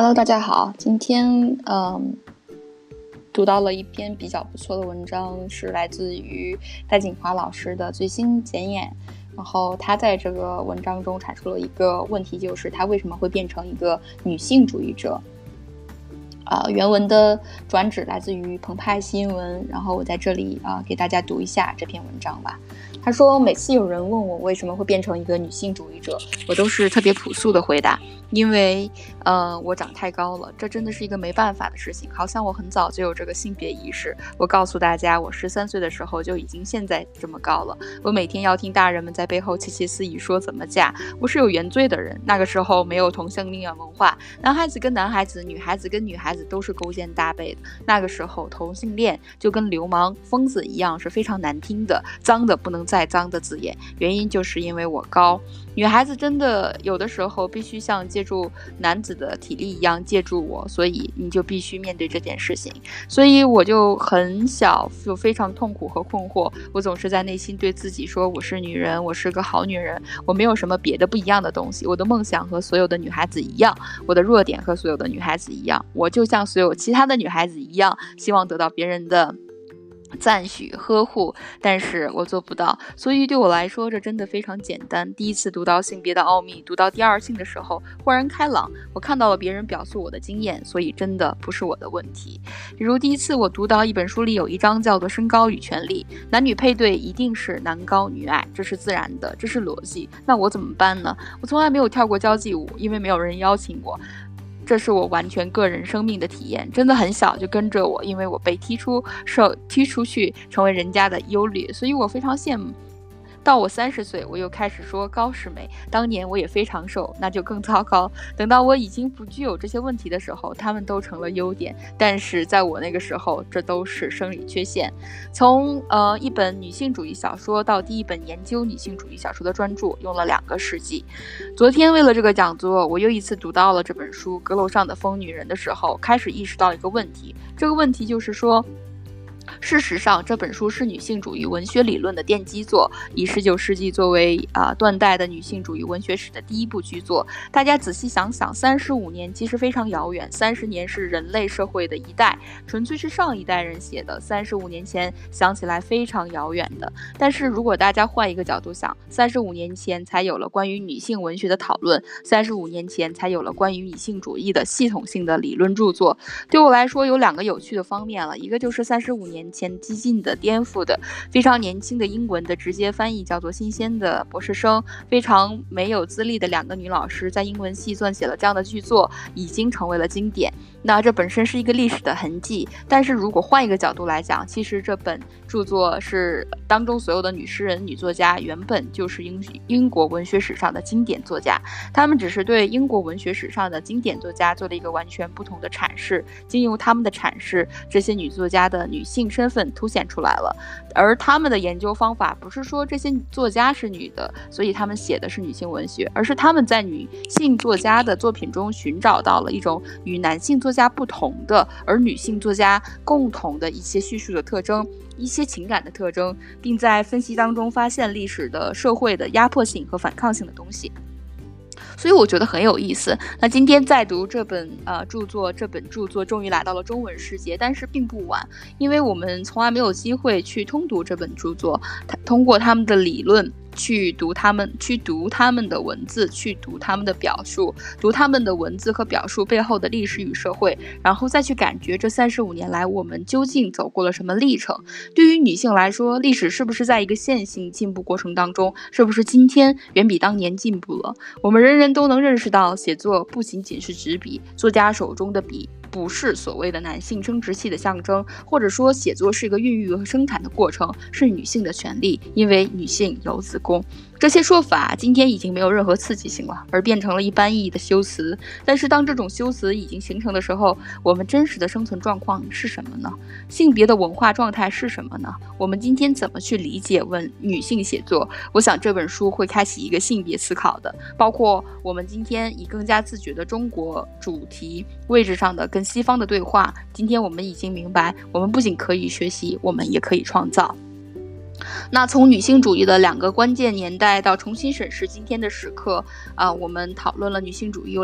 Hello，大家好。今天嗯，读到了一篇比较不错的文章，是来自于戴锦华老师的最新简演。然后他在这个文章中阐述了一个问题，就是他为什么会变成一个女性主义者。啊，原文的转址来自于澎湃新闻。然后我在这里啊，给大家读一下这篇文章吧。他说：“每次有人问我为什么会变成一个女性主义者，我都是特别朴素的回答，因为，呃，我长太高了，这真的是一个没办法的事情。好像我很早就有这个性别意识。我告诉大家，我十三岁的时候就已经现在这么高了。我每天要听大人们在背后窃窃私语说怎么嫁。我是有原罪的人。那个时候没有同性恋文化，男孩子跟男孩子，女孩子跟女孩孩子都是勾肩搭背的。那个时候同性恋就跟流氓、疯子一样，是非常难听的，脏的不能。”再脏的字眼，原因就是因为我高。女孩子真的有的时候必须像借助男子的体力一样借助我，所以你就必须面对这件事情。所以我就很小就非常痛苦和困惑。我总是在内心对自己说：“我是女人，我是个好女人，我没有什么别的不一样的东西。我的梦想和所有的女孩子一样，我的弱点和所有的女孩子一样。我就就像所有其他的女孩子一样，希望得到别人的。”赞许呵护，但是我做不到，所以对我来说，这真的非常简单。第一次读到性别的奥秘，读到第二性的时候，豁然开朗。我看到了别人表述我的经验，所以真的不是我的问题。比如第一次我读到一本书里有一章叫做《身高与权利》，男女配对一定是男高女矮，这是自然的，这是逻辑。那我怎么办呢？我从来没有跳过交际舞，因为没有人邀请我。这是我完全个人生命的体验，真的很小就跟着我，因为我被踢出受踢出去，成为人家的忧虑，所以我非常羡慕。到我三十岁，我又开始说高是美。当年我也非常瘦，那就更糟糕。等到我已经不具有这些问题的时候，他们都成了优点。但是在我那个时候，这都是生理缺陷。从呃一本女性主义小说到第一本研究女性主义小说的专著，用了两个世纪。昨天为了这个讲座，我又一次读到了这本书《阁楼上的疯女人》的时候，开始意识到一个问题。这个问题就是说。事实上，这本书是女性主义文学理论的奠基作，以十九世纪作为啊断代的女性主义文学史的第一部巨作。大家仔细想想，三十五年其实非常遥远，三十年是人类社会的一代，纯粹是上一代人写的。三十五年前想起来非常遥远的，但是如果大家换一个角度想，三十五年前才有了关于女性文学的讨论，三十五年前才有了关于女性主义的系统性的理论著作。对我来说，有两个有趣的方面了，一个就是三十五年。前激进的、颠覆的、非常年轻的英文的直接翻译叫做“新鲜的博士生”，非常没有资历的两个女老师在英文系撰写了这样的剧作，已经成为了经典。那这本身是一个历史的痕迹，但是如果换一个角度来讲，其实这本著作是当中所有的女诗人、女作家原本就是英英国文学史上的经典作家，他们只是对英国文学史上的经典作家做了一个完全不同的阐释，经由他们的阐释，这些女作家的女性性身份凸显出来了。而他们的研究方法不是说这些作家是女的，所以他们写的是女性文学，而是他们在女性作家的作品中寻找到了一种与男性作家不同的，而女性作家共同的一些叙述的特征、一些情感的特征，并在分析当中发现历史的社会的压迫性和反抗性的东西。所以我觉得很有意思。那今天在读这本呃著作，这本著作终于来到了中文世界，但是并不晚，因为我们从来没有机会去通读这本著作，通过他们的理论。去读他们，去读他们的文字，去读他们的表述，读他们的文字和表述背后的历史与社会，然后再去感觉这三十五年来我们究竟走过了什么历程。对于女性来说，历史是不是在一个线性进步过程当中？是不是今天远比当年进步了？我们人人都能认识到，写作不仅仅是纸笔，作家手中的笔。不是所谓的男性生殖器的象征，或者说写作是一个孕育和生产的过程，是女性的权利，因为女性有子宫。这些说法今天已经没有任何刺激性了，而变成了一般意义的修辞。但是当这种修辞已经形成的时候，我们真实的生存状况是什么呢？性别的文化状态是什么呢？我们今天怎么去理解问女性写作？我想这本书会开启一个性别思考的，包括我们今天以更加自觉的中国主题位置上的跟西方的对话。今天我们已经明白，我们不仅可以学习，我们也可以创造。那从女性主义的两个关键年代到重新审视今天的时刻，啊，我们讨论了女性主义。